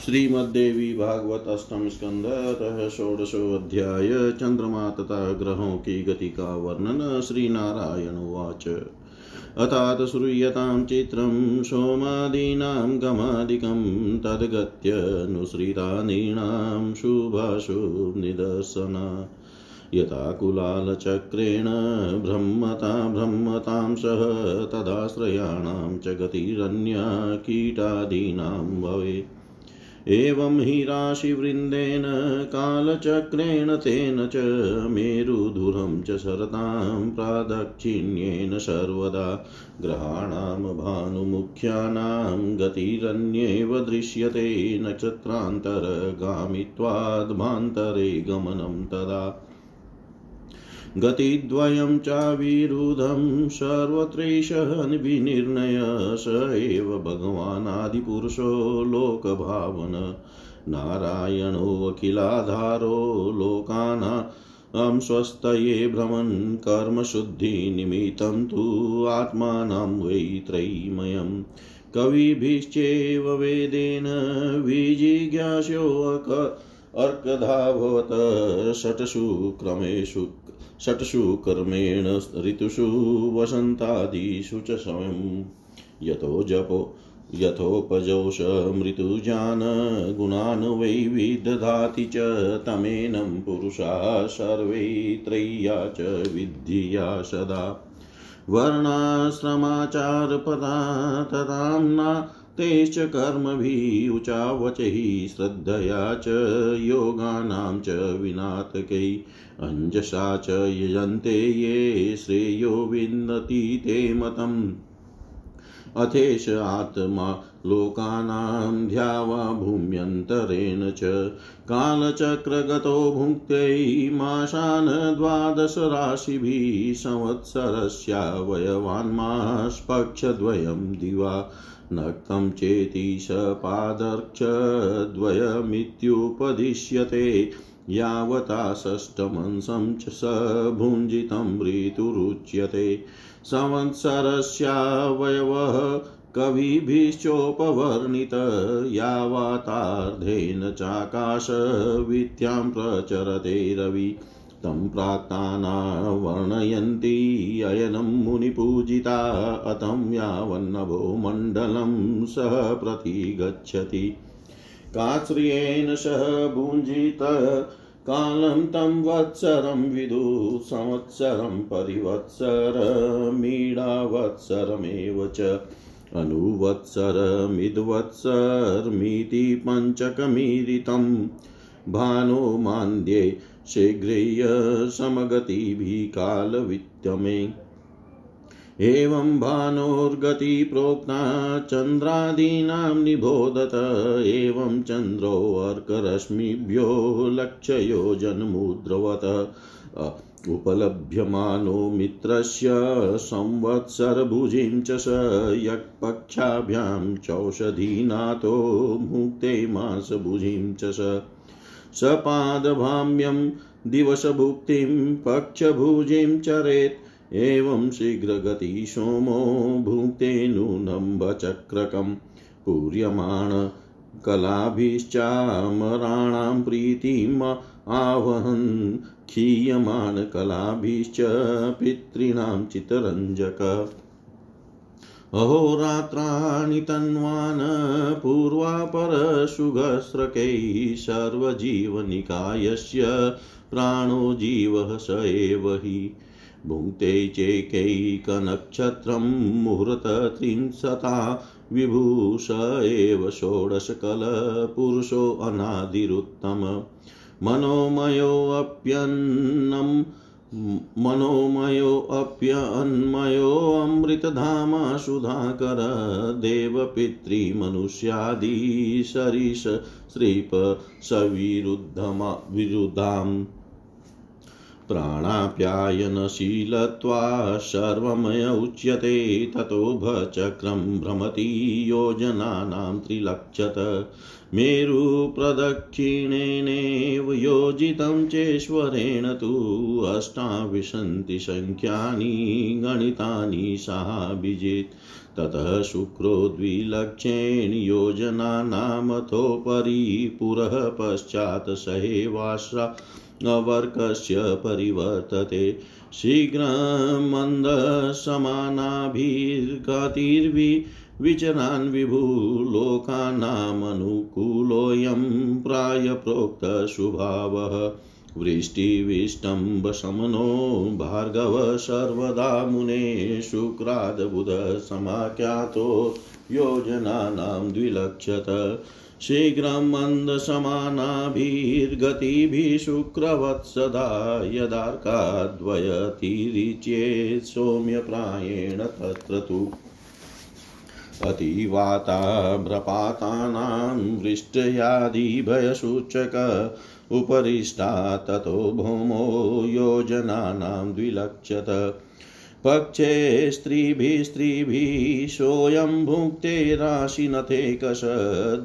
श्रीमद्देवी भागवत अष्टम स्कंद षोडशोऽध्याय चंद्रमा तथा ग्रहों की गति का वर्णन श्री नारायण उवाच। अथात् श्रूयतां चित्रं, सोमादीनां गमादिकं तद्गत्यनुसृतानीणां शुभाशुभनिदर्शना यथा कुलालचक्रेण भ्रमता भ्रमतां सह, तदाश्रयाणां च गतिरन्या कीटादीनां भवेत्। एवं हि राशिवृन्देन कालचक्रेण तेन च मेरुधुरं च सरतां प्रादक्षिण्येन सर्वदा ग्रहाणां भानुमुख्यानां गतिरन्येव दृश्यते नक्षत्रान्तरगामित्वाद्भान्तरे गमनं तदा गतिद्वयं चाविरुधं सर्वत्रैषः विनिर्णय स एव भगवानादिपुरुषो लोकभावन। नारायणोऽखिलाधारो लोकानां स्वस्तये भ्रमन् कर्मशुद्धिनिमित्तं तु आत्मानं वै कविभिश्चैव वेदेन विजिज्ञास्योऽक अर्कधाभवत षट्सु क्रमेषु षट्सु कर्मेण ऋतुषु वसन्तादिषु च स्वयं। यतो जपो यथोपजोषमृतुजान गुणान् वै विदधाति च तमेनं पुरुषा, सर्वै त्रय्या च विद्धिया सदा। वर्णाश्रमाचारपदा तदाम्ना तेश्च कर्मभिः उचावचैः श्रद्धया च योगानां च विनातकै। अञ्जसा च यजन्ते ये श्रेयो विन्दति ते मतम् अथेश आत्मा लोकानां ध्यावा भूम्यन्तरेण च। कालचक्रगतो भुङ्क्ते माशान् द्वादशराशिभिः संवत्सरस्यावयवान्मास्पक्षद्वयं दिवा। नक्तं चेति सपादर्क्षद्वयमित्युपदिश्यते यावता षष्ठमंशं च स भुञ्जितं ऋतुरुच्यते। संवत्सरस्यावयवः कविभिश्चोपवर्णित, यावतार्धेन चाकाशवीथ्यां प्रचरते रवि। तं प्राक्ताना वर्णयन्ति अयनं मुनिपूजिता अतं यावन्नभो मण्डलं सह प्रतिगच्छति। काश्रियेण सह भुञ्जित कालं तं वत्सरं विदु संवत्सरं परिवत्सरमीडावत्सरमेव च। अनुवत्सरमिद्वत्सरमिति पञ्चकमीरितं भानुमान्द्ये शीघ्रय्य समगतिभिः कालवित्तमे एवं भानोर्गति प्रोक्ता चन्द्रादीनां निबोधत, एवं चन्द्रोऽर्करश्मिभ्यो लक्षयोजनमुद्रवत उपलभ्यमानो मित्रस्य संवत्सरभुजिं च स यक्पक्षाभ्यां चौषधीनाथो मुक्ते मासभुजिं च स। सपादभाम्यं दिवसभुक्तिं पक्षभुजिं चरेत् एवं शीघ्रगति सोमो भुक्ते नूनम्बचक्रकं पूर्यमाण कलाभिश्चामराणां प्रीतिम् आवहन् क्षीयमाणकलाभिश्च पितॄणां चितरञ्जक अहोरात्राणि तन्वान् पूर्वापरसुगस्रकैः सर्वजीवनिकायस्य प्राणो जीवः स एव हि। भुङ्क्ते चेकैकनक्षत्रं मुहूर्तत्रिंशता विभूष एव षोडशकलपुरुषोऽनादिरुत्तम मनोमयोऽप्यन्नं मनोमयोऽप्यन्मयोऽमृतधामा सुधाकर देवपितृमनुष्यादि सरिष श्रीप, सविरुद्धमा, विरुद्धाम्। प्राणाप्यायनशीलत्वा सर्वमय उच्यते, ततो भचक्रं भ्रमति योजनानां त्रिलक्षत। मेरुप्रदक्षिणेनैव योजितं चेश्वरेण तु अष्टाविंशति सङ्ख्यानि गणितानि साभिजित्। ततः शुक्रो द्विलक्षेण योजनानामथोपरि पुरः पश्चात् सहेवाश्रा अवर्कस्य परिवर्तते। शीघ्रं मन्दसमानाभिर्गतिर्वि विचरान् विभुलोकानामनुकूलोऽयं प्रायप्रोक्तस्वभावः वृष्टिविष्टम्बशमनो भार्गव सर्वदा मुने शुक्रादबुधसमाख्यातो योजनानां द्विलक्षत। शीघ्रं मन्दसमानाभिर्गतिभिः शुक्रवत्सदा यदार्काद्वयतिरिच्येत् सौम्यप्रायेण तत्र तु अतिवाताभ्रपातानां वृष्ट्यादिभयसूचक उपरिष्टा ततो भौमो योजनानां द्विलक्षत। पक्षे स्त्रीभिः स्त्रीभिः सोऽयं भुक्ते राशिनथेकश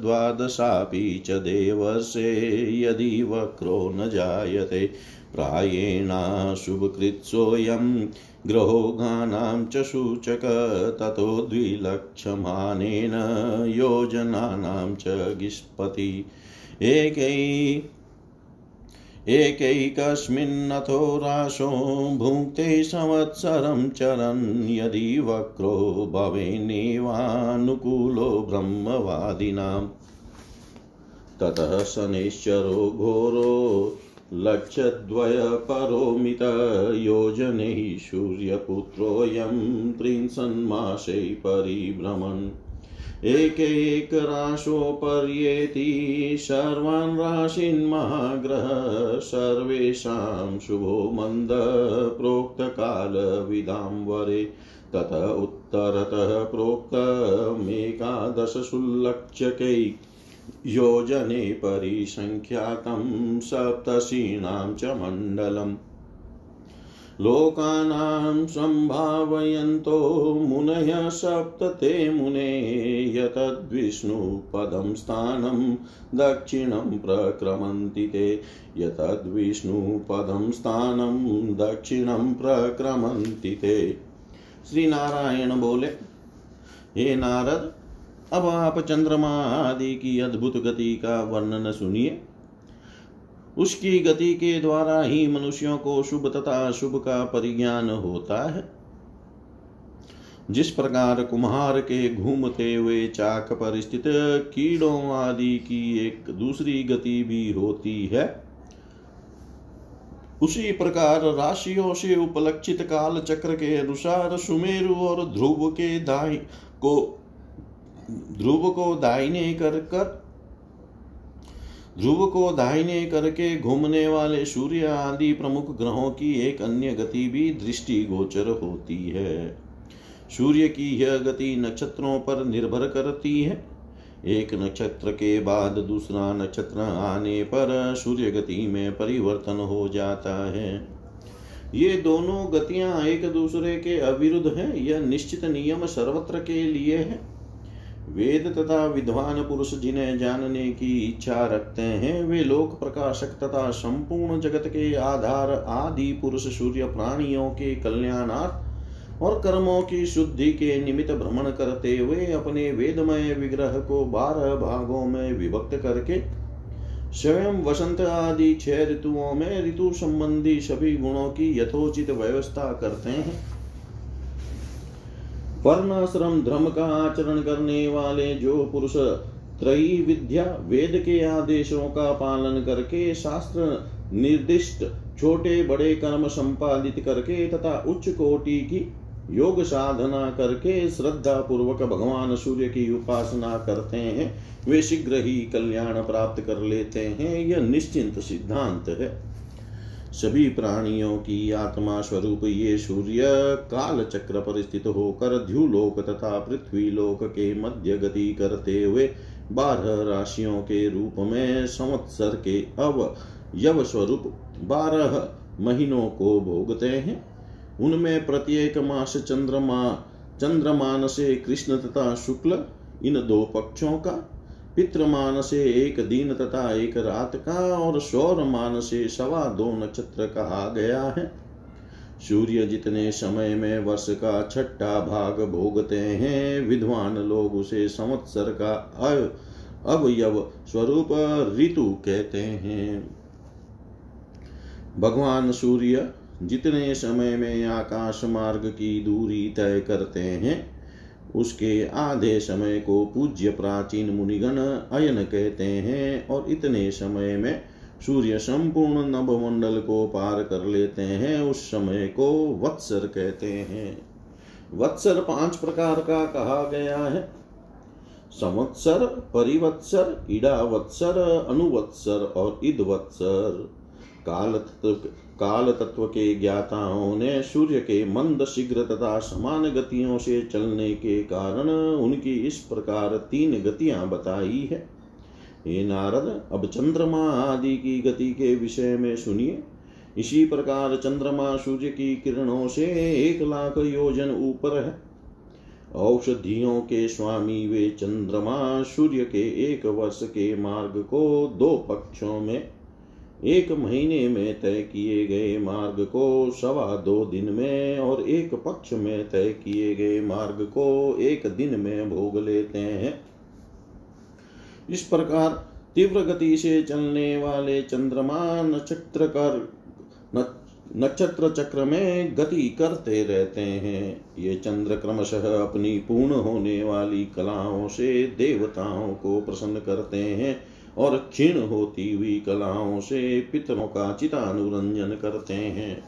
द्वादशापि च देवर्षे यदि वक्रो न जायते। प्रायेणाशुभकृत्सोऽयं ग्रहोगानां च सूचक ततो द्विलक्षमानेन योजनानां च गिष्पति। एकै, एकैकस्मिन्नथो राशो भुङ्क्ते संवत्सरं चरन् यदि वक्रो भवेन्नेवानुकूलो ब्रह्मवादिनाम्। ततः शनैश्चरो घोरो लक्षद्वयपरोमितयोजनैः सूर्यपुत्रोऽयं त्रिंसन्मासै परिभ्रमन् एकैकराशोपर्येति सर्वान् राशीन्महाग्रह, सर्वेषां शुभो मन्द प्रोक्तकालविदां वरे तत उत्तरतः प्रोक्तमेकादशसुल्लक्ष्यकै योजने परिसङ्ख्यातं सप्तशीणां च मण्डलम्। लोकानां सम्भावयन्तो मुनयः सप्त ते मुने यतद्विष्णुपदं स्थानं दक्षिणं प्रक्रमन्ति ते। यतद्विष्णुपदं स्थानं दक्षिणं प्रक्रमन्ति ते। श्री नारायण बोले, हे नारद अब आप चंद्रमा आदि की अद्भुत गति का वर्णन सुनिए। उसकी गति के द्वारा ही मनुष्यों को शुभ तथा अशुभ का परिज्ञान होता है। जिस प्रकार कुम्हार के घूमते हुए चाक पर स्थित कीड़ों आदि की एक दूसरी गति भी होती है, उसी प्रकार राशियों से उपलक्षित काल चक्र के अनुसार सुमेरु और ध्रुव के दाई को ध्रुव को दाहिने कर कर, ध्रुव को दाहिने करके घूमने वाले सूर्य आदि प्रमुख ग्रहों की एक अन्य गति भी दृष्टि गोचर होती है। सूर्य की यह गति नक्षत्रों पर निर्भर करती है। एक नक्षत्र के बाद दूसरा नक्षत्र आने पर सूर्य गति में परिवर्तन हो जाता है। ये दोनों गतियाँ एक दूसरे के अविरुद्ध हैं। यह निश्चित नियम सर्वत्र के लिए है। वेद तथा विद्वान पुरुष जिन्हें जानने की इच्छा रखते हैं, वे लोक प्रकाशक तथा संपूर्ण जगत के आधार आदि पुरुष सूर्य प्राणियों के कल्याणार्थ और कर्मों की शुद्धि के निमित्त भ्रमण करते हुए अपने वेदमय विग्रह को बारह भागों में विभक्त करके स्वयं वसंत आदि छह ऋतुओं में ऋतु संबंधी सभी गुणों की यथोचित व्यवस्था करते हैं। वर्णाश्रम धर्म का आचरण करने वाले जो पुरुष त्रयी विद्या वेद के आदेशों का पालन करके शास्त्र निर्दिष्ट छोटे बड़े कर्म संपादित करके तथा उच्च कोटि की योग साधना करके श्रद्धा पूर्वक भगवान सूर्य की उपासना करते हैं, वे शीघ्र ही कल्याण प्राप्त कर लेते हैं, यह निश्चिंत सिद्धांत है। सभी प्राणियों की आत्मा स्वरूप ये सूर्य काल चक्र पर स्थित होकर ध्युलोक तथा पृथ्वी लोक के मध्य गति करते हुए बारह राशियों के रूप में संवत्सर के अव यव स्वरूप बारह महीनों को भोगते हैं। उनमें प्रत्येक मास चंद्रमा, चंद्रमान से कृष्ण तथा शुक्ल, इन दो पक्षों का पितृमान से एक दिन तथा एक रात का और सौर मान से सवा दो नक्षत्र कहा गया है। सूर्य जितने समय में वर्ष का छठा भाग भोगते हैं, विद्वान लोग उसे संवत्सर का अवयव स्वरूप ऋतु कहते हैं। भगवान सूर्य जितने समय में आकाश मार्ग की दूरी तय करते हैं उसके आधे समय को पूज्य प्राचीन मुनिगण अयन कहते हैं और इतने समय में सूर्य संपूर्ण नभमंडल को पार कर लेते हैं, उस समय को वत्सर कहते हैं। वत्सर पाँच प्रकार का कहा गया है। संवत्सर परिवत्सर, इडावत्सर, अनुवत्सर और इदवत्सर। काल काल तत्व के ज्ञाताओं ने सूर्य के मंद शीघ्र तथा समान गतियों से चलने के कारण उनकी इस प्रकार तीन गतियाँ बताई है। हे नारद, अब चंद्रमा आदि की गति के विषय में सुनिए। इसी प्रकार चंद्रमा सूर्य की किरणों से एक लाख योजन ऊपर है। औषधियों के स्वामी वे चंद्रमा सूर्य के एक वर्ष के मार्ग को दो पक्षों में एक महीने में तय किए गए मार्ग को सवा दो दिन में और एक पक्ष में तय किए गए मार्ग को एक दिन में भोग लेते हैं। इस प्रकार तीव्र गति से चलने वाले चंद्रमा नक्षत्र कर नक्षत्र चक्र में गति करते रहते हैं। ये चंद्र क्रमशः अपनी पूर्ण होने वाली कलाओं से देवताओं को प्रसन्न करते हैं। और क्षीण होती हुई कलाओं से पितरों का चितानुरंजन करते हैं।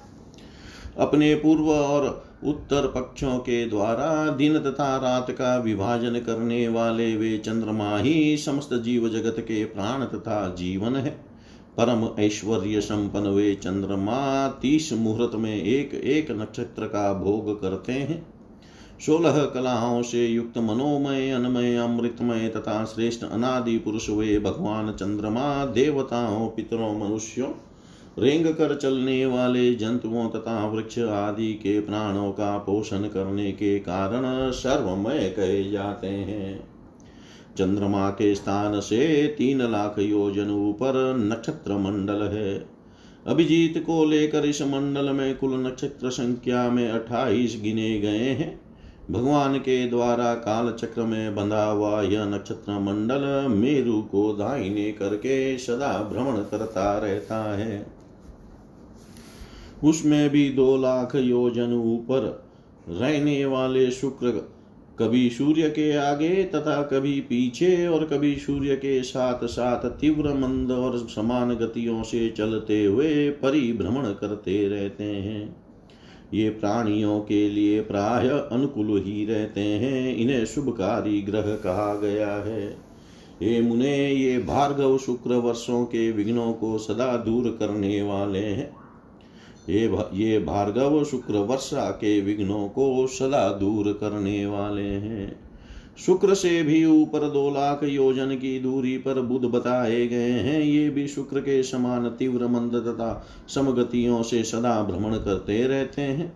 अपने पूर्व और उत्तर पक्षों के द्वारा दिन तथा रात का विभाजन करने वाले वे चंद्रमा ही समस्त जीव जगत के प्राण तथा जीवन है। परम ऐश्वर्य संपन्न वे चंद्रमा तीस मुहूर्त में एक एक नक्षत्र का भोग करते हैं। सोलह कलाओं से युक्त मनोमय, अनमय, अमृतमय तथा श्रेष्ठ अनादि पुरुष वे भगवान चंद्रमा, देवताओं, पितरों, मनुष्यों, रेंग कर चलने वाले जंतुओं तथा वृक्ष आदि के प्राणों का पोषण करने के कारण सर्वमय कहे जाते हैं। चंद्रमा के स्थान से तीन लाख योजन ऊपर नक्षत्र मंडल है। अभिजीत को लेकर इस मंडल में कुल नक्षत्र संख्या में अट्ठाईस गिने गए हैं। भगवान के द्वारा काल चक्र में बंधा हुआ यह नक्षत्र मंडल मेरु को दाहिने करके सदा भ्रमण करता रहता है। उसमें भी दो लाख योजन ऊपर रहने वाले शुक्र कभी सूर्य के आगे तथा कभी पीछे और कभी सूर्य के साथ साथ तीव्र, मंद और समान गतियों से चलते हुए परिभ्रमण करते रहते हैं। ये प्राणियों के लिए प्राय अनुकूल ही रहते हैं, इन्हें शुभकारी ग्रह कहा गया है। ये मुने, ये भार्गव शुक्र वर्षों के विघ्नों को सदा दूर करने वाले हैं। ये ये भार्गव शुक्र वर्षा के विघ्नों को सदा दूर करने वाले हैं। शुक्र से भी ऊपर दो लाख योजन की दूरी पर बुध बताए गए हैं। ये भी शुक्र के समान तीव्र मंद तथा समगतियों से सदा भ्रमण करते रहते हैं।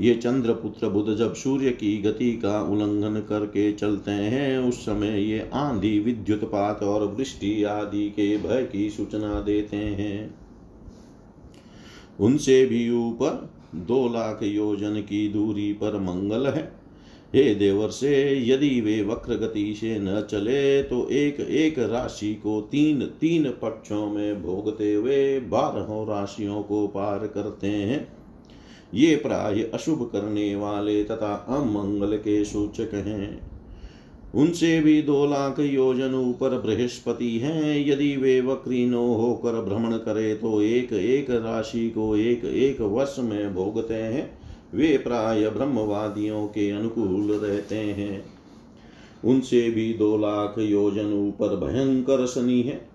ये चंद्रपुत्र बुध जब सूर्य की गति का उल्लंघन करके चलते हैं, उस समय ये आंधी, विद्युत पात और वृष्टि आदि के भय की सूचना देते हैं। उनसे भी ऊपर दो लाख योजन की दूरी पर मंगल है। हे देवर से यदि वे वक्र गति से न चले तो एक एक राशि को तीन तीन पक्षों में भोगते हुए बारहों राशियों को पार करते हैं। ये प्राय अशुभ करने वाले तथा अमंगल के सूचक हैं। उनसे भी दो लाख योजन ऊपर बृहस्पति हैं। यदि वे वक्रीनो होकर भ्रमण करे तो एक एक राशि को एक एक वर्ष में भोगते हैं। वे प्राय ब्रह्मवादियों के अनुकूल रहते हैं। उनसे भी दो लाख योजन ऊपर भयंकर शनि है।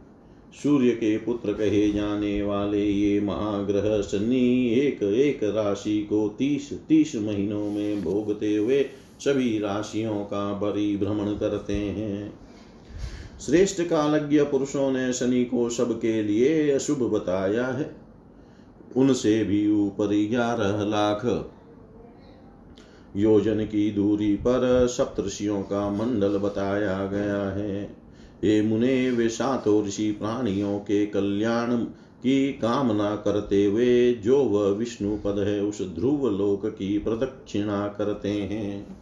सूर्य के पुत्र कहे जाने वाले ये महाग्रह शनि एक एक राशि को तीस तीस महीनों में भोगते हुए सभी राशियों का भ्रमण करते हैं। श्रेष्ठ कालज्ञ पुरुषों ने शनि को सबके लिए अशुभ बताया है। उनसे भी ऊपर ग्यारह लाख योजन की दूरी पर सप्तषियों का मंडल बताया गया है। ये मुने, वे सातों ऋषि प्राणियों के कल्याण की कामना करते हुए जो वह विष्णु पद है, उस ध्रुव लोक की प्रदक्षिणा करते हैं।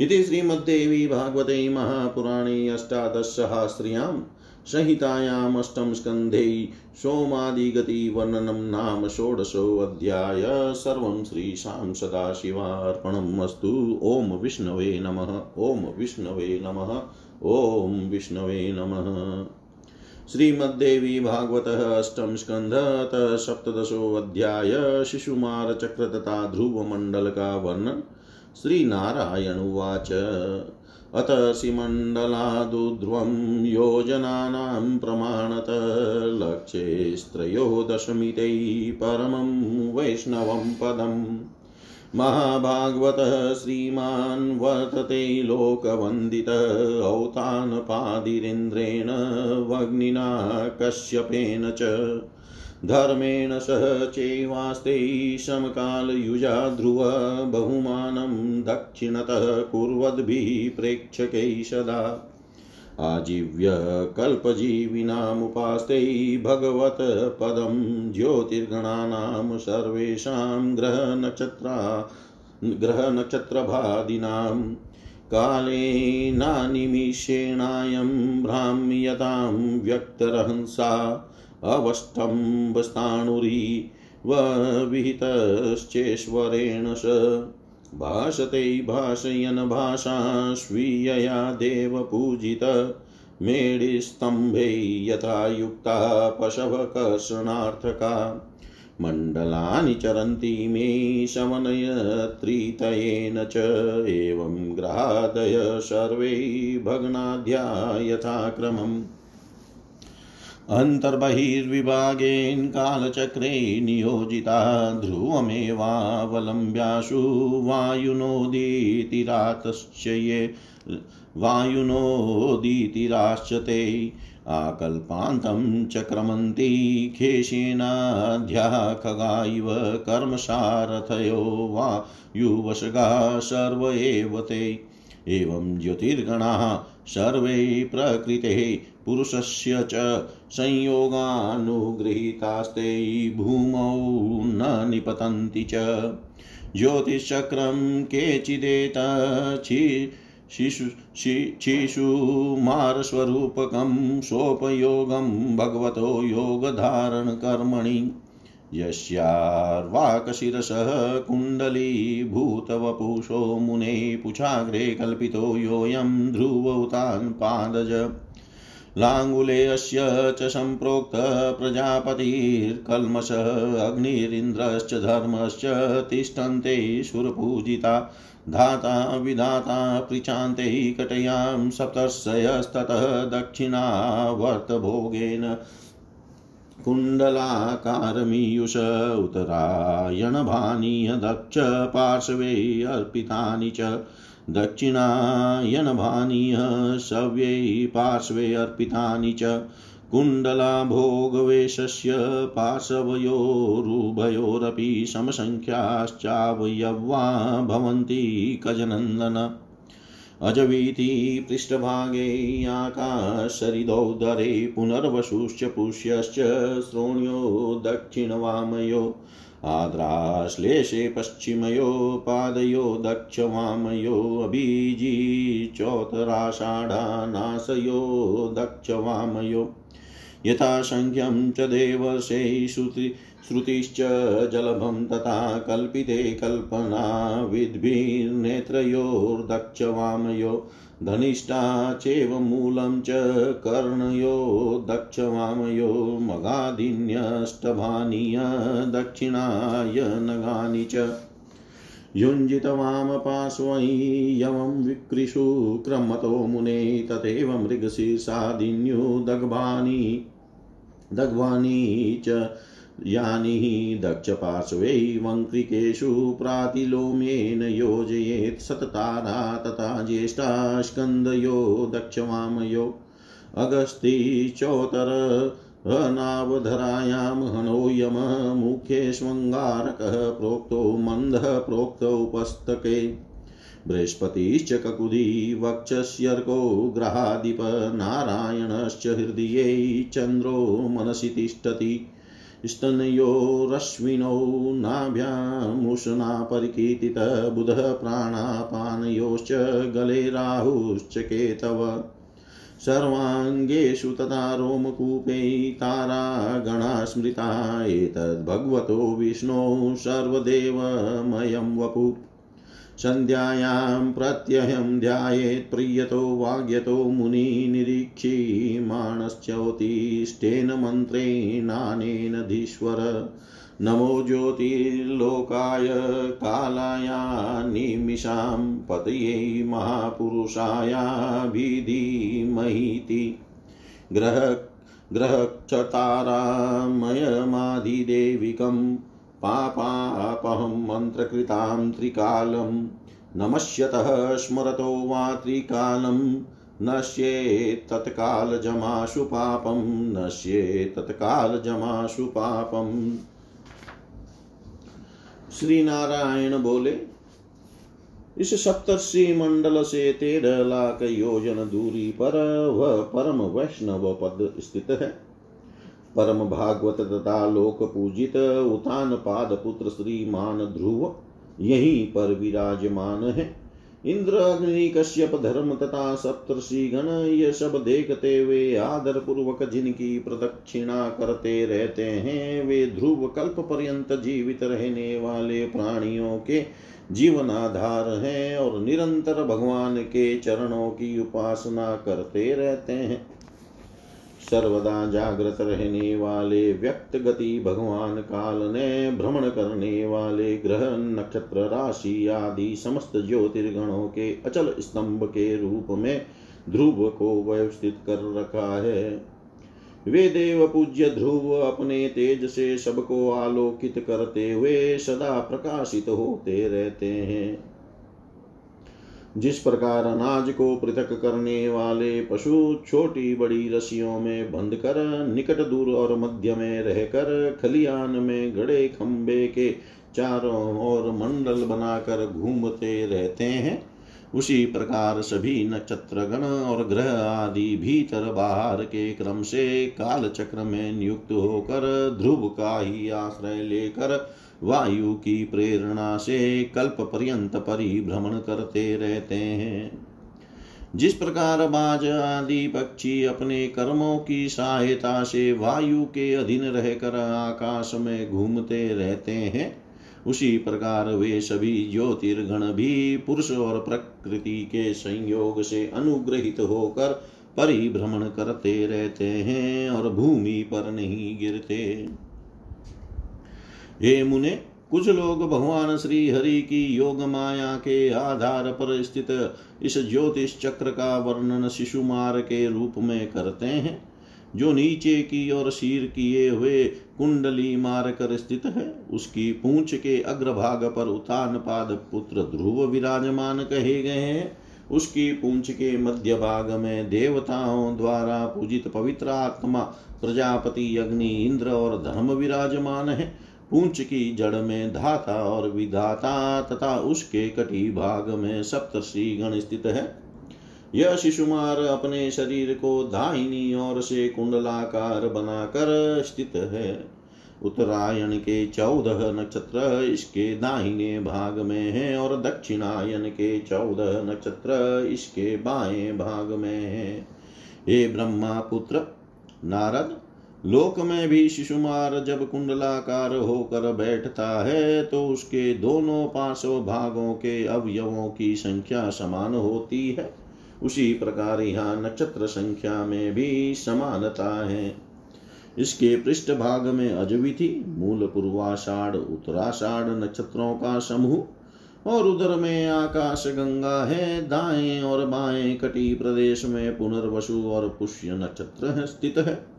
इति श्रीमद्देवी भागवते महापुराणे अष्टादशसहस्र्याम् संहितायाम् अष्टम स्कन्धे सोमादिगतिवर्णनं नाम षोडशोऽध्याय सर्वं श्रीशां सदाशिवार्पणम् अस्तु। ॐ विष्णवे नमः ॐ विष्णवे नमः ॐ विष्णवे नमः। श्रीमद्देवी भागवत अष्टम स्कंध सप्तशोध्याय शिशुमार चक्र तथा ध्रुव मंडल का वर्णन श्री नारायण उवाच। अत सिमण्डलादुध्रुवं योजनानां प्रमाणत लक्ष्येस्त्रयोदशमितै परमं वैष्णवं पदम्। महाभागवतः श्रीमान् वर्तते लोकवन्दित औतानपादिरेन्द्रेण वग्निना कश्यपेन च। धर्मेण सह चैवास्ते समकालयुजा ध्रुव बहुमानं दक्षिणतः कुर्वद्भिः प्रेक्षकैः सदा। आजीव्य भगवत पदं ज्योतिर्गणानां सर्वेषां ग्रहनक्षत्रा ग्रहनक्षत्रभादिनां कालेनानिमिषेणायं भ्राम्यतां व्यक्तरहंसा। अवष्टम्बस्ताणुरिव विहितश्चेश्वरेण स। भाषते भाषयन् भाषा स्वीयया देवपूजित। मेढिस्तम्भे यथा युक्ता पशवकर्षणार्थका। मण्डलानि चरन्ति मे शमनयत्रितयेन च। एवं ग्रादय सर्वे भग्नाध्या अन्तर्बहिर्विभागेन कालचक्रे नियोजिता ध्रुवमेवावलम्ब्याशु वायुनोदीतिरातश्च ये वायुनोदीतिराश्च ते आकल्पान्तं च क्रमन्ति खेशेनाध्याः खगा इव कर्मसारथयो वायुवशगा सर्व एव ते। एवं ज्योतिर्गणाः सर्वे प्रकृतेः पुरुषस्य च संयोगानुगृहीतास्ते भूमौ न निपतन्ति च। ज्योतिश्चक्रं केचिदेतचि शिशु शिशुमारस्वरूपकं सोपयोगं भगवतो योगधारणकर्मणि यस्यार्वाकशिरसः कुण्डलीभूतवपुषो मुने पुछाग्रे कल्पितो योऽयं ध्रुवौतान् पादज। लाङ्गुलेऽस्य च सम्प्रोक्त प्रजापतिर्कल्मषः अग्निरिन्द्रश्च धर्मश्च तिष्ठन्ते सुरपूजिता। धाता, विधाता पृचान्ते कटयां सप्तर्षयस्ततः दक्षिणावर्तभोगेन। कुण्डलाकारमीयुष उत्तरायणभानीय दक्ष पार्श्वे अर्पितानि च दक्षिणायनभानीय सव्यै पार्श्वे अर्पितानि च कुण्डलाभोगवेशस्य पार्श्वयोरुभयोरपि समसङ्ख्याश्चावयवा भवन्ति कजनन्दन। अजवीति पृष्ठभागे आकाशरिदोदरे पुनर्वशुश्च पुष्यश्च श्रोण्यो दक्षिणवामयो, आद्राश्लेषे पश्चिमयो, पादयो दक्षवामयो अभिजिचोत्तराषाढानाशयो दक्षवामयो। यथासङ्ख्यं च देवर्षै श्रुतिश्च जलभं तथा कल्पिते कल्पना विद्भिर्नेत्रयोर्दक्षवामयो, धनिष्ठा चैव मूलं च कर्णयो दक्षवामयो मगादिन्यष्टभानीय दक्षिणाय नगानि च। युञ्जितवामपार्श्वै यमं विकृषु क्रमतो मुने, तथैव मृगशीर्षादिन्युदग्भानि दग्भानि च यानि दक्षपार्श्वे वङ्क्रिकेषु प्रातिलोम्येन योजयेत् सततारा तथा ज्येष्ठा स्कन्दयो दक्षवामयो। अगस्तिचोतर अनावधरायां हनोयम मुखे स्वङ्गारकः प्रोक्तो मन्दः प्रोक्तोपस्तके बृहस्पतिश्च ककुदी वक्षस्यर्को ग्रहाधिप नारायणश्च हृदये चन्द्रो मनसि तिष्ठति। स्तनयोरश्विनौ नाभ्यामुष्णा परिकीर्तितः बुधः प्राणापानयोश्च गले राहुश्च केतव। सर्वाङ्गेषु तथा रोमकूपै तारागणा स्मृता एतद्भगवतो विष्णो सर्वदेवमयं वपु। सन्ध्यायां प्रत्यहं ध्यायेत् प्रियतो वाग्यतो मुनिनिरीक्षीमाणश्चोतिष्ठेन मन्त्रेणानेन धीश्वर। नमो ज्योतिर्लोकाय कालाया निमिषां पतये महापुरुषायाभिधीमहीति। ग्रह ग्रहक्षतारामयमादिदेविकं पापापहं मन्त्रकृतां त्रिकालं नमस्यतः स्मरतो वा त्रिकालं नश्येत् तत्कालजमाशु पापं, नश्येत् तत्कालजमाशु पापम् श्री नारायण बोले, इस सप्तर्षि मंडल से तेरह लाख योजन दूरी पर वह परम वैष्णव पद स्थित है। परम भागवत तथा लोक पूजित उतान पाद पुत्र श्रीमान ध्रुव, यहीं पर विराजमान है। इंद्र अग्नि कश्यप धर्म तथा सप्तर्षि गण ये सब देखते हुए आदर पूर्वक जिनकी प्रदक्षिणा करते रहते हैं, वे ध्रुव कल्प पर्यंत जीवित रहने वाले प्राणियों के जीवन आधार हैं और निरंतर भगवान के चरणों की उपासना करते रहते हैं। सर्वदा जागृत रहने वाले व्यक्त गति भगवान काल ने भ्रमण करने वाले ग्रह नक्षत्र, राशि आदि समस्त ज्योतिर्गणों के अचल स्तंभ के रूप में ध्रुव को व्यवस्थित कर रखा है। वे देव पूज्य ध्रुव अपने तेज से सबको आलोकित करते हुए सदा प्रकाशित होते रहते हैं। जिस प्रकार अनाज को पृथक करने वाले पशु छोटी बड़ी रस्सियों में बंद कर, निकट दूर और मध्य में रहकर खलियान में गड़े खंबे के चारों ओर मंडल बनाकर घूमते रहते हैं, उसी प्रकार सभी नक्षत्र गण और ग्रह आदि भीतर बाहर के क्रम से काल चक्र में नियुक्त होकर ध्रुव का ही आश्रय लेकर वायु की प्रेरणा से कल्प पर्यंत परिभ्रमण करते रहते हैं। जिस प्रकार बाज आदि पक्षी अपने कर्मों की सहायता से वायु के अधीन रहकर आकाश में घूमते रहते हैं, उसी प्रकार वे सभी ज्योतिर्गण भी पुरुष और प्रकृति के संयोग से अनुग्रहित होकर परिभ्रमण करते रहते हैं और भूमि पर नहीं गिरते। हे मुने, कुछ लोग भगवान श्री हरि की योग माया के आधार पर स्थित इस ज्योतिष चक्र का वर्णन शिशुमार के रूप में करते हैं, जो नीचे की ओर शीर किए हुए कुंडली मार कर स्थित है, उसकी पूंछ के अग्रभाग पर उतान पाद पुत्र ध्रुव विराजमान कहे गए हैं। उसकी पूंछ के मध्य भाग में देवताओं द्वारा पूजित पवित्र आत्मा, प्रजापति, अग्नि, इंद्र और धर्म विराजमान है। पूंछ की जड़ में धाता और विधाता तथा उसके कटी भाग में सप्तर्षि गण स्थित है। यह शिशुमार अपने शरीर को दाहिनी ओर से कुंडलाकार बनाकर स्थित है। उत्तरायण के चौदह नक्षत्र इसके दाहिने भाग में है और दक्षिणायन के चौदह नक्षत्र इसके बाएँ भाग में है। हे ब्रह्मा पुत्र, नारद लोक में भी शिशुमार जब कुंडलाकार होकर बैठता है तो उसके दोनों पार्श्व भागों के अवयवों की संख्या समान होती है। उसी प्रकार यहाँ नक्षत्र संख्या में भी समानता है। इसके पृष्ठ भाग में अजविधि, मूल पूर्वाषाढ़, उत्तराषाढ़ नक्षत्रों का समूह, और उधर में आकाश गंगा है। दाएँ और बाएँ कटी प्रदेश में पुनर्वसु और पुष्य नक्षत्र स्थित है।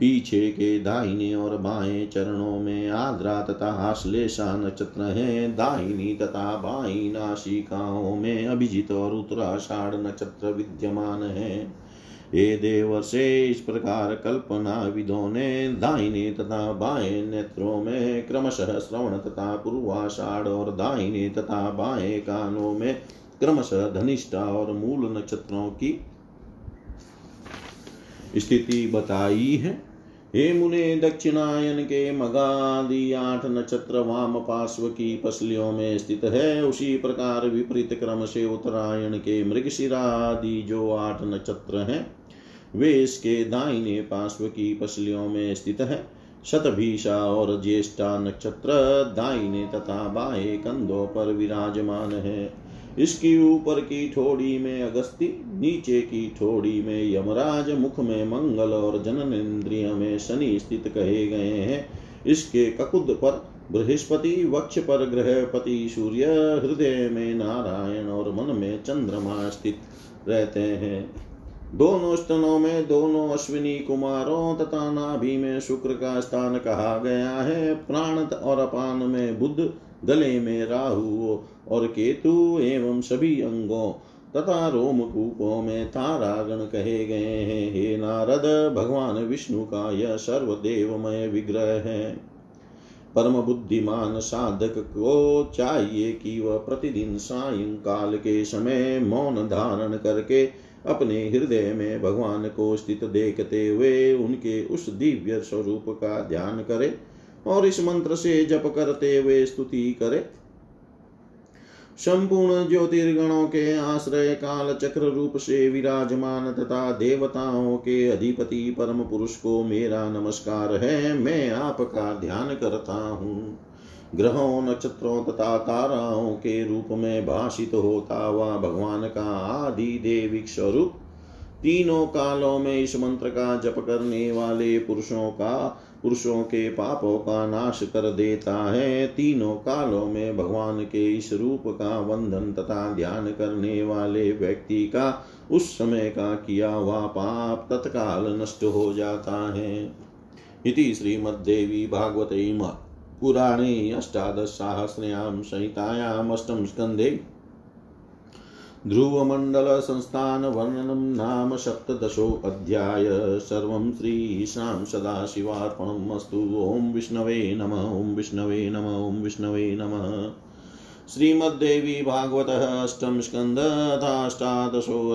पीछे के दाहिने और बाएँ चरणों में आद्रा तथा आश्लेषा नक्षत्र है। दाहिनी तथा बाई नाशिकाओं में अभिजित और उत्तराषाढ़ नक्षत्र विद्यमान है। हे देव से इस प्रकार कल्पना विदों ने दाहिने तथा बाएँ नेत्रों में क्रमशः श्रवण तथा पूर्वाषाढ़ और दाहिने तथा बाएँ कानों में क्रमशः धनिष्ठा और मूल नक्षत्रों की स्थिति बताई है। हे मुने दक्षिणायन के मगादि आठ नक्षत्र वाम पार्श्व की पसलियों में स्थित है। उसी प्रकार विपरीत क्रम से उत्तरायण के मृगशिरादि जो आठ नक्षत्र हैं, वे इसके दाहिने पार्श्व की पसलियों में स्थित है। शतभीषा और ज्येष्ठा नक्षत्र दाहिने तथा बाएँ कंधों पर विराजमान है। इसकी ऊपर की ठोड़ी में अगस्ती, नीचे की ठोड़ी में यमराज, मुख में मंगल और जनन इंद्रिय में शनि स्थित कहे गए हैं। इसके ककुद पर बृहस्पति, वक्ष पर ग्रहपति, सूर्य हृदय में नारायण और मन में चंद्रमा स्थित रहते हैं। दोनों स्तनों में दोनों अश्विनी कुमारों तथा नाभि में शुक्र का स्थान कहा गया है। प्राण और अपान में बुद्ध गले में राहु और केतु एवं सभी अंगों तथा रोमकूपों में तारागण कहे गए हैं। हे नारद, भगवान विष्णु का यह सर्वदेवमय विग्रह है। परम बुद्धिमान साधक को चाहिए कि वह प्रतिदिन सायंकाल के समय मौन धारण करके अपने हृदय में भगवान को स्थित देखते हुए उनके उस दिव्य स्वरूप का ध्यान करे। और इस मंत्र से जप करते हुए स्तुति करे। संपूर्ण ज्योतिर्गणों के आश्रय काल चक्र रूप से विराजमान तथा देवताओं के अधिपति परम पुरुष को मेरा नमस्कार है। मैं आपका ध्यान करता हूँ। ग्रहों, नक्षत्रों तथा ताराओं के रूप में भाषित होता हुआ भगवान का आदि देविक स्वरूप। तीनों कालों में इस मंत्र का जप करने वाले पुरुषों का पुरुषों के पापों का नाश कर देता है। तीनों कालों में भगवान के इस रूप का वंदन तथा ध्यान करने वाले व्यक्ति का उस समय का किया हुआ पाप तत्काल नष्ट हो जाता है। इति श्रीमद्देवी भागवते पुराणे अष्टादशसाहस्र्यां संहितायाम् अष्टम स्कन्धे ध्रुवमण्डलसंस्थानवर्णनं नाम सप्तदशोऽध्याय। सर्वं श्रीशां सदाशिवार्पणम् अस्तु। ॐ विष्णवे नम, ॐ विष्णवे नम, ॐ विष्णवे नमः। श्रीमद्देवी भागवतः अष्टम स्कंद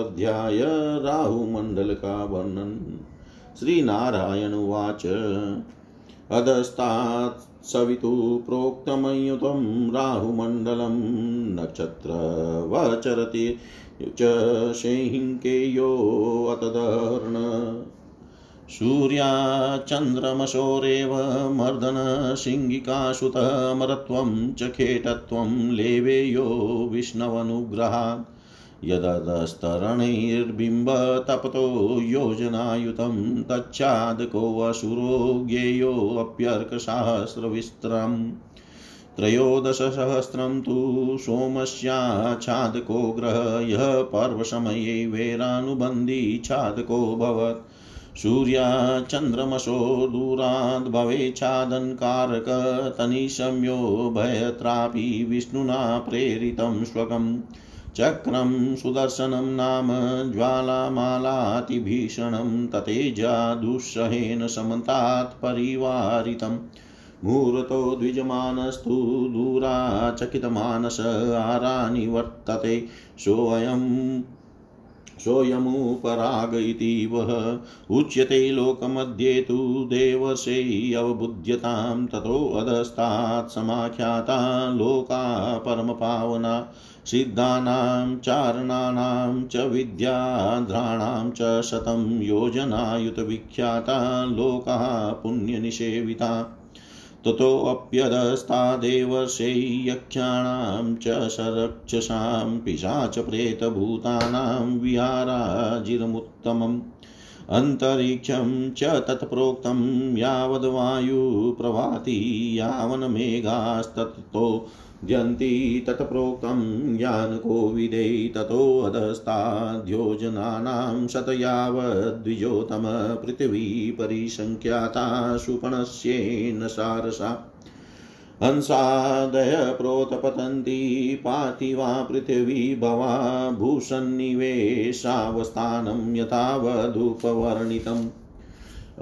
अध्याय राहुमण्डल का वर्णन श्रीनारायण उवाच। अधस्तात् सवितु प्रोक्तमयुतं राहुमण्डलं नक्षत्रवचरति च शैहिङ्केयोऽतदर्ण सूर्याचन्द्रमशोरेव मर्दनशिङ्गिकासुतमरत्वं च खेटत्वं लेवेयो विष्णवनुग्रहात्। यदस्तरणैर्बिम्बतपतो योजनायुतं तच्चादकोऽसुरो ज्ञेयोऽप्यर्कसहस्रविस्त्रम् त्रयोदशसहस्रं तु सोमस्याच्छादको ग्रह, यः पर्वसमये वैरानुबन्धी छादकोऽभवत् सूर्याचन्द्रमसो दूराद् भवेच्छादनकारक तनिशम्यो भयत्रापि विष्णुना प्रेरितं स्वकम्। चक्रं सुदर्शनं नाम ज्वालामालातिभीषणं ततेजादुःसहेन समन्तात् परिवारितम् मुहूर्तो द्विजमानस्तु दूराचकितमानस आरानिवर्तते। सोऽयं सोऽयमुपराग इति वः उच्यते लोकमध्ये तु देवर्षै अवबुध्यतां ततोऽधस्तात् समाख्याता लोका परमपावना सिद्धानां चारणानां च विद्याध्राणां च शतं योजनायुतविख्याता लोकाः पुण्यनिषेविता। ततोऽप्यदस्तादेवर्षै यक्षाणां च सरक्षसां पिशाचप्रेतभूतानां विहाराजिरमुत्तमम्। अन्तरिक्षं च तत्प्रोक्तं यावद्वायुप्रभाति यावन्मेघास्तत्तो द्यन्ति तत्प्रोक्तं ज्ञानकोविदै ततोऽधस्ताद्योजनानां शतयावद्विजोतम पृथिवी परिसङ्ख्याता सुपणस्येन सारसा। हंसादय प्रोतपतन्ति पार्थिवा पृथिवी भवा भूषन्निवेशावस्थानं यथावधुपवर्णितम्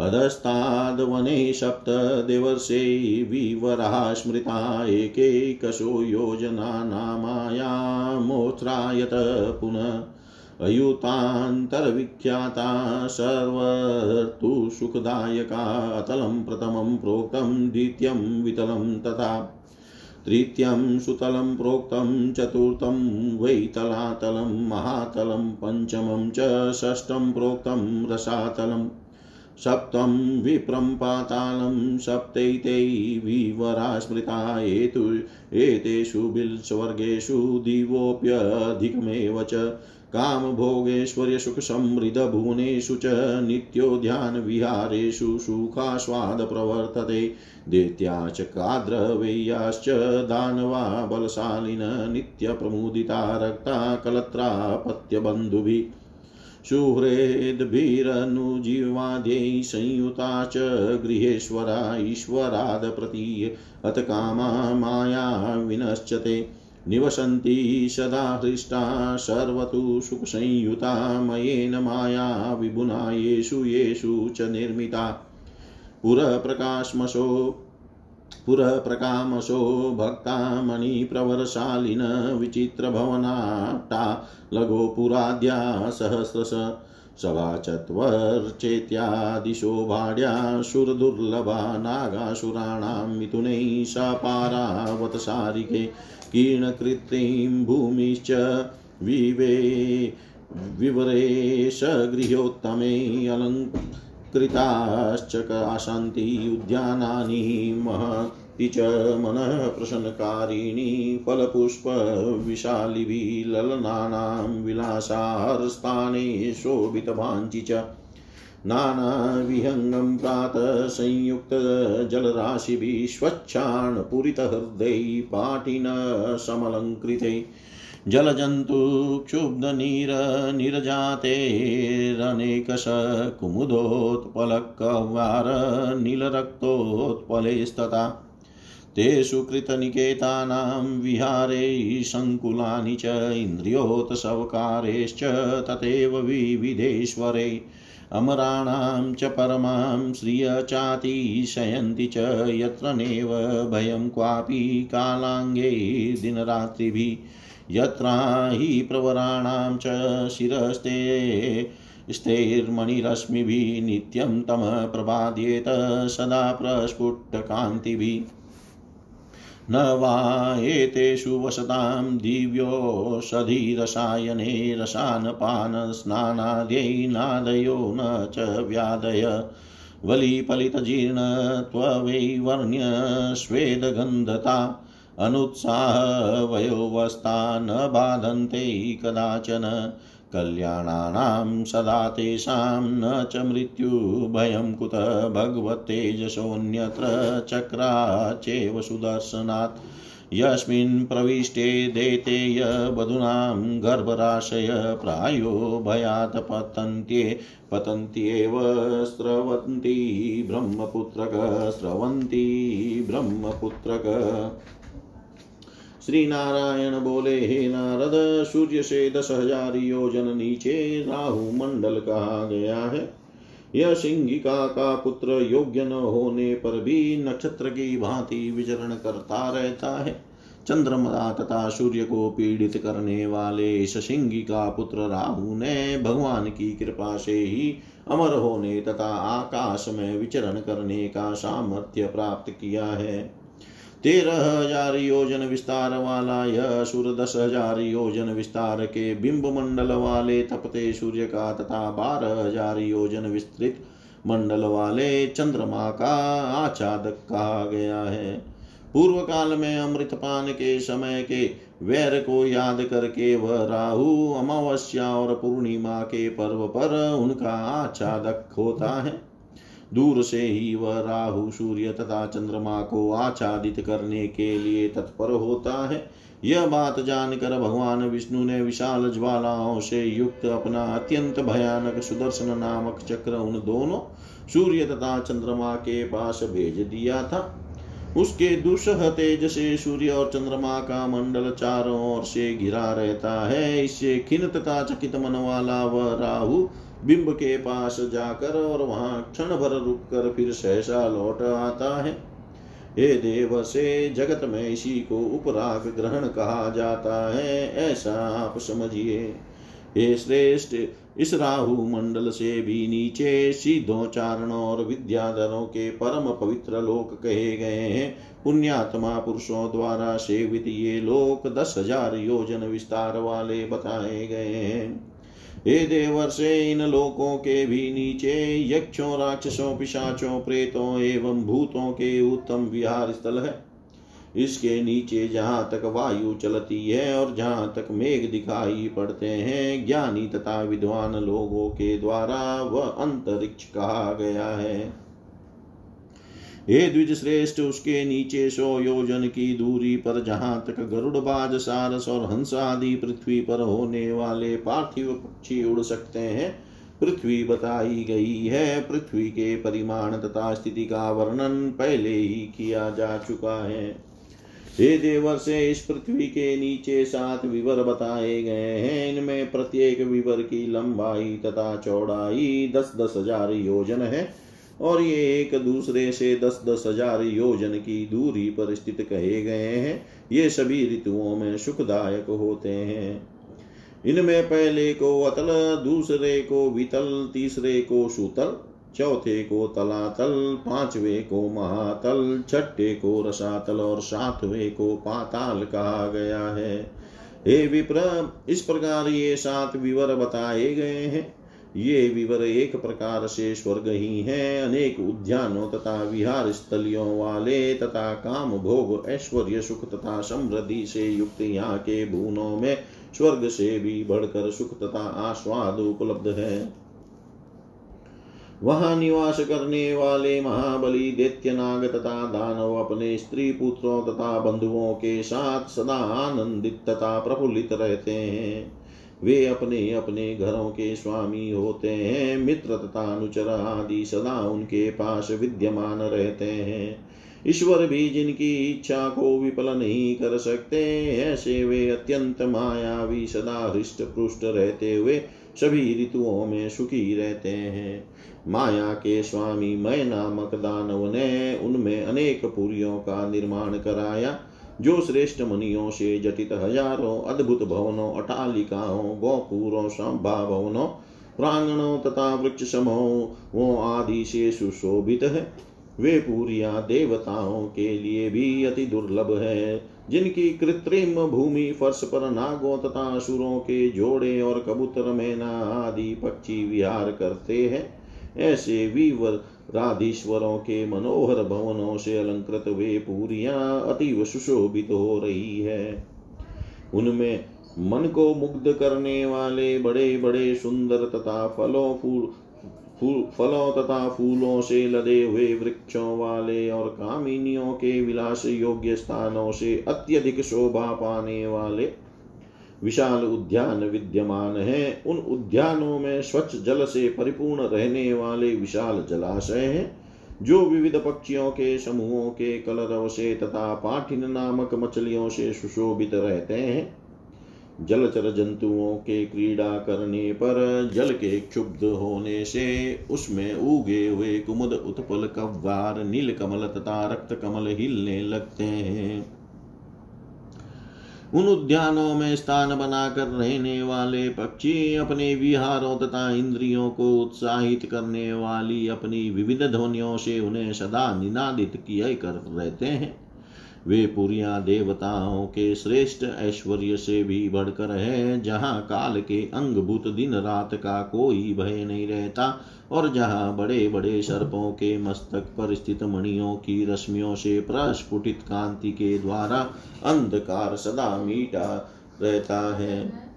अधस्ताद्वने सप्तदिवर्षे विवराः स्मृता एकैकशो योजना पुनः अयुतान्तर्विख्याता सर्वतु सुखदायका अतलं प्रथमं प्रोक्तं, द्वितीयं वितलं तथा तृतीयं सुतलं प्रोक्तं, चतुर्थं वैतलातलं, महातलं, पञ्चमं च षष्ठं प्रोक्तं रसातलम्। सप्तं विप्रं पातालं सप्तैते विवरा स्मृता एतु एतेषु बिल्स्वर्गेषु दिवोऽप्यधिकमेव च कामभोगेश्वर्यसुखसमृद्धभुवनेषु च नित्योद्यानविहारेषु सुखास्वादप्रवर्तते। दैत्या च काद्रवेयाश्च दानवा बलशालिन नित्यप्रमुदिता रक्ता कलत्रापत्यबन्धुभिः सुहृद्भिरनुजीवाद्यै संयुता च गृहेश्वरा ईश्वराद प्रति अथ कामा माया विनश्चते। निवसन्ति सदा हृष्टा सर्वतु सुखसंयुता मयेन माया विभुना येषु येषु च निर्मिता। पुरप्रकाशमशो पुरप्रकामशो भक्ता मणिप्रवरशालिन विचित्रभवनाट्टा लगोपुराद्या सहस्रश सवाचत्वर्चेत्यादिशो भाड्या सुरदुर्लभा नागासुराणां मिथुनैः सपारावतसारिके कीर्णकृत्रिं भूमिश्च विवे विवरेश गृहोत्तमे अलङ्कृताश्च काशन्ति उद्यानानि महति च मनः प्रसन्नकारिणी फलपुष्पविशालिभिः ललनानां विलासार्स्थाने शोभितभाञ्चि च नानाविहङ्गं प्रातः संयुक्तजलराशिभिः स्वच्छाणपूरितहृदयै पाटिन समलङ्कृते जलजन्तुक्षुब्धनीरनिरजातेरनेकश कुमुदोत्पलकवार नीलरक्तोत्पलेस्तथा तेषु कृतनिकेतानां विहारे सङ्कुलानि च इन्द्रियोत्सवकारेश्च तथैव विविधेश्वरे। अमराणां च परमां श्रिय चातिशयन्ति च यत्र नैव भयं क्वापि कालाङ्गे दिनरात्रिभिः। यत्रा हि प्रवराणां च शिरस्ते स्थैर्मणिरश्मिभिः नित्यं तमः प्रबाद्येत सदा प्रस्फुटकान्तिभिः। न वा एतेषु वसतां दिव्योषधिरसायने रसानपानस्नानाद्यै नादयो न च व्यादय। अनुत्साहवयोवस्था न बाधन्ते कदाचन। कल्याणानां सदा तेषां न च मृत्युभयं कुत भगवत्तेजसोऽन्यत्र चक्राचेव सुदर्शनात्। यस्मिन् प्रविष्टे दैतेय वधूनां गर्भराशय प्रायो भयात् पतन्त्ये। पतन्त्येव स्रवन्ति ब्रह्मपुत्रक स्रवन्ति ब्रह्मपुत्रक। श्री नारायण बोले, हे नारद सूर्य से दस हज़ार योजन नीचे राहु मंडल कहा गया है। यह सिंहिका का पुत्र योग्य न होने पर भी नक्षत्र की भांति विचरण करता रहता है। चंद्रमा तथा सूर्य को पीड़ित करने वाले इस सिंही का पुत्र राहु ने भगवान की कृपा से ही अमर होने तथा आकाश में विचरण करने का सामर्थ्य प्राप्त किया है। तेरह हज़ार योजन विस्तार वाला यह सूर्य दस हज़ार योजन विस्तार के बिंब मंडल वाले तपते सूर्य का तथा बारह हज़ार योजन विस्तृत मंडल वाले चंद्रमा का आच्छादक कहा गया है। पूर्व काल में अमृत पान के समय के वैर को याद करके वह राहु, अमावस्या और पूर्णिमा के पर्व पर उनका आच्छादक होता है। दूर से ही वह राहु, सूर्य तथा चंद्रमा को आच्छादित करने के लिए तत्पर होता है। यह बात जानकर भगवान विष्णु ने विशाल ज्वालाओं से युक्त अपना अत्यंत भयानक सुदर्शन नामक चक्र उन दोनों, सूर्य तथा चंद्रमा के पास भेज दिया था। उसके दुसह तेज से सूर्य और चंद्रमा का मंडल चारों ओर से घिरा रहता है। इससे खिन तथा चकित मन वाला वह राहु बिंब के पास जाकर और वहाँ क्षण भर रुक कर फिर सहसा लौट आता है। हे देव, से जगत में इसी को उपराग ग्रहण कहा जाता है, ऐसा आप समझिए। हे श्रेष्ठ, इस राहु मंडल से भी नीचे सीधों चारणों और विद्याधरों के परम पवित्र लोक कहे गए हैं। पुण्यात्मा पुरुषों द्वारा सेवित ये लोक दस हज़ार योजन विस्तार वाले बताए गए हैं। हे देवर से इन लोकों के भी नीचे यक्षों, राक्षसों, पिशाचों, प्रेतों एवं भूतों के उत्तम विहार स्थल है। इसके नीचे जहाँ तक वायु चलती है और जहाँ तक मेघ दिखाई पड़ते हैं, ज्ञानी तथा विद्वान लोगों के द्वारा वह अंतरिक्ष कहा गया है। हे द्विज श्रेष्ठ उसके नीचे सौ योजन की दूरी पर जहाँ तक गरुड़बाज सारस और हंस आदि पृथ्वी पर होने वाले पार्थिव पक्षी उड़ सकते हैं। पृथ्वी बताई गई है, पृथ्वी के परिमाण तथा स्थिति का वर्णन पहले ही किया जा चुका है। हे देवर से इस पृथ्वी के नीचे सात विवर बताए गए हैं। इनमें प्रत्येक विवर की लंबाई तथा चौड़ाई दस दस हज़ार योजन है। और ये एक दूसरे से दस दस हज़ार योजन की दूरी पर स्थित कहे गए हैं। ये सभी ऋतुओं में सुखदायक होते हैं। इनमें पहले को अतल, दूसरे को वितल, तीसरे को सुतल, चौथे को तलातल, पांचवे को महातल, छठे को रसातल और सातवें को पाताल कहा गया है। हे विप्र, इस प्रकार ये सात विवर बताए गए हैं। ये विवर एक प्रकार से स्वर्ग ही है। अनेक उद्यानों तथा विहार स्थलियों वाले तथा काम भोग ऐश्वर्य सुख तथा समृद्धि से युक्त यहाँ के भूनों में स्वर्ग से भी बढ़कर सुख तथा आस्वाद उपलब्ध है। वहाँ निवास करने वाले महाबली दैत्यनाग तथा दानव अपने स्त्री पुत्रों तथा बंधुओं के साथ सदा आनंदित तथा प्रफुल्लित रहते हैं। वे अपने अपने घरों के स्वामी होते हैं। मित्र तथा अनुचर आदि सदा उनके पास विद्यमान रहते हैं। ईश्वर भी जिनकी इच्छा को विफल नहीं कर सकते, ऐसे वे अत्यंत मायावी, सदा हृष्ट पृष्ट रहते हुए सभी ऋतुओं में सुखी रहते हैं। माया के स्वामी मय नामक दानव ने उनमें अनेक पुरियों का निर्माण कराया। जो श्रेष्ठ मुनियों से जटित हज़ारों अद्भुत भवनों, अटालिकाओं, गौपुरों संभा भवनों प्रांगणों तथा वृक्ष समूहों आदि से सुशोभित है। वे पूरिया देवताओं के लिए भी अति दुर्लभ है, जिनकी कृत्रिम भूमि, फर्श पर नागों तथा असुरों के जोड़े और कबूतर, मैना आदि पक्षी विहार करते हैं। ऐसे वीवर राधीश्वरों के मनोहर भवनों से अलंकृत वे पूरियाँ अतीव सुशोभित हो रही है। उनमें मन को मुग्ध करने वाले बड़े बड़े सुंदर तथा फलों फूल फूल, फलों तथा फूलों से लदे हुए वृक्षों वाले और कामिनियों के विलास योग्य स्थानों से अत्यधिक शोभा पाने वाले विशाल उद्यान विद्यमान है। उन उद्यानों में स्वच्छ जल से परिपूर्ण रहने वाले विशाल जलाशय हैं, जो विविध पक्षियों के, समूहों के कलरव से तथा पाठिन नामक मछलियों से सुशोभित रहते हैं। जलचर जंतुओं के क्रीड़ा करने पर जल के क्षुब्ध होने से उसमें उगे हुए कुमुद, उत्पल कव्वार नील कमल तथा रक्त कमल हिलने लगते हैं। उन उद्यानों में स्थान बनाकर रहने वाले पक्षी अपने विहारों तथा इंद्रियों को उत्साहित करने वाली अपनी विविध ध्वनियों से उन्हें सदा निनादित किए कर रहते हैं। वे पुरिया देवताओं के श्रेष्ठ ऐश्वर्य से भी बढ़कर है, जहाँ काल के अंगभूत दिन रात का कोई भय नहीं रहता, और जहाँ बड़े बड़े सर्पों के मस्तक पर स्थित मणियों की रश्मियों से प्रस्फुटित कांति के द्वारा अंधकार सदा मीटा रहता है।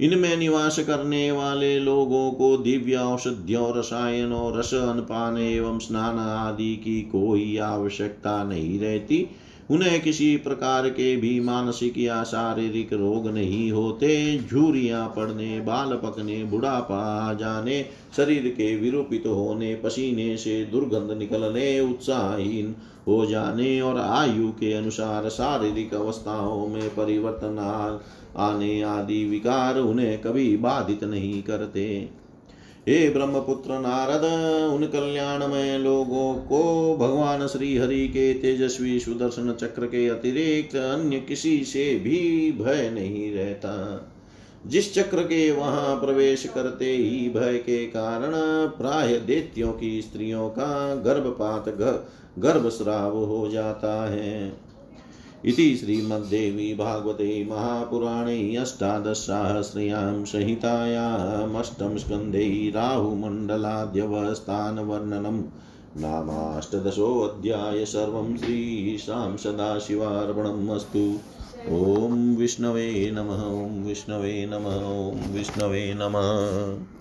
इनमें निवास करने वाले लोगों को दिव्य औषधियों रसायनों रस अनपान एवं स्नान आदि की कोई आवश्यकता नहीं रहती। उन्हें किसी प्रकार के भी मानसिक या शारीरिक रोग नहीं होते। झूरियाँ पड़ने, बाल पकने, बुढ़ापा आ जाने, शरीर के विरूपित होने, पसीने से दुर्गंध निकलने उत्साहहीन हो जाने और आयु के अनुसार शारीरिक अवस्थाओं में परिवर्तन आने आदि विकार उन्हें कभी बाधित नहीं करते। हे ब्रह्मपुत्र नारद उन कल्याणमय लोगों को भगवान श्री हरि के तेजस्वी सुदर्शन चक्र के अतिरिक्त अन्य किसी से भी भय नहीं रहता। जिस चक्र के वहाँ प्रवेश करते ही भय के कारण प्राय देत्यों की स्त्रियों का गर्भपात गर्भस्राव हो जाता है। इति श्रीमद्देवी भागवते महापुराणे अष्टादशसहस्रयां संहितायामष्टम स्कन्धे राहुमण्डलाद्यवस्थानवर्णनम् नामाष्टदशोऽध्याय सर्वं श्रीशां सदाशिवार्पणम् अस्तु। ॐ विष्णवे नमः, ॐ विष्णवे नमः, ॐ विष्णवे नमः।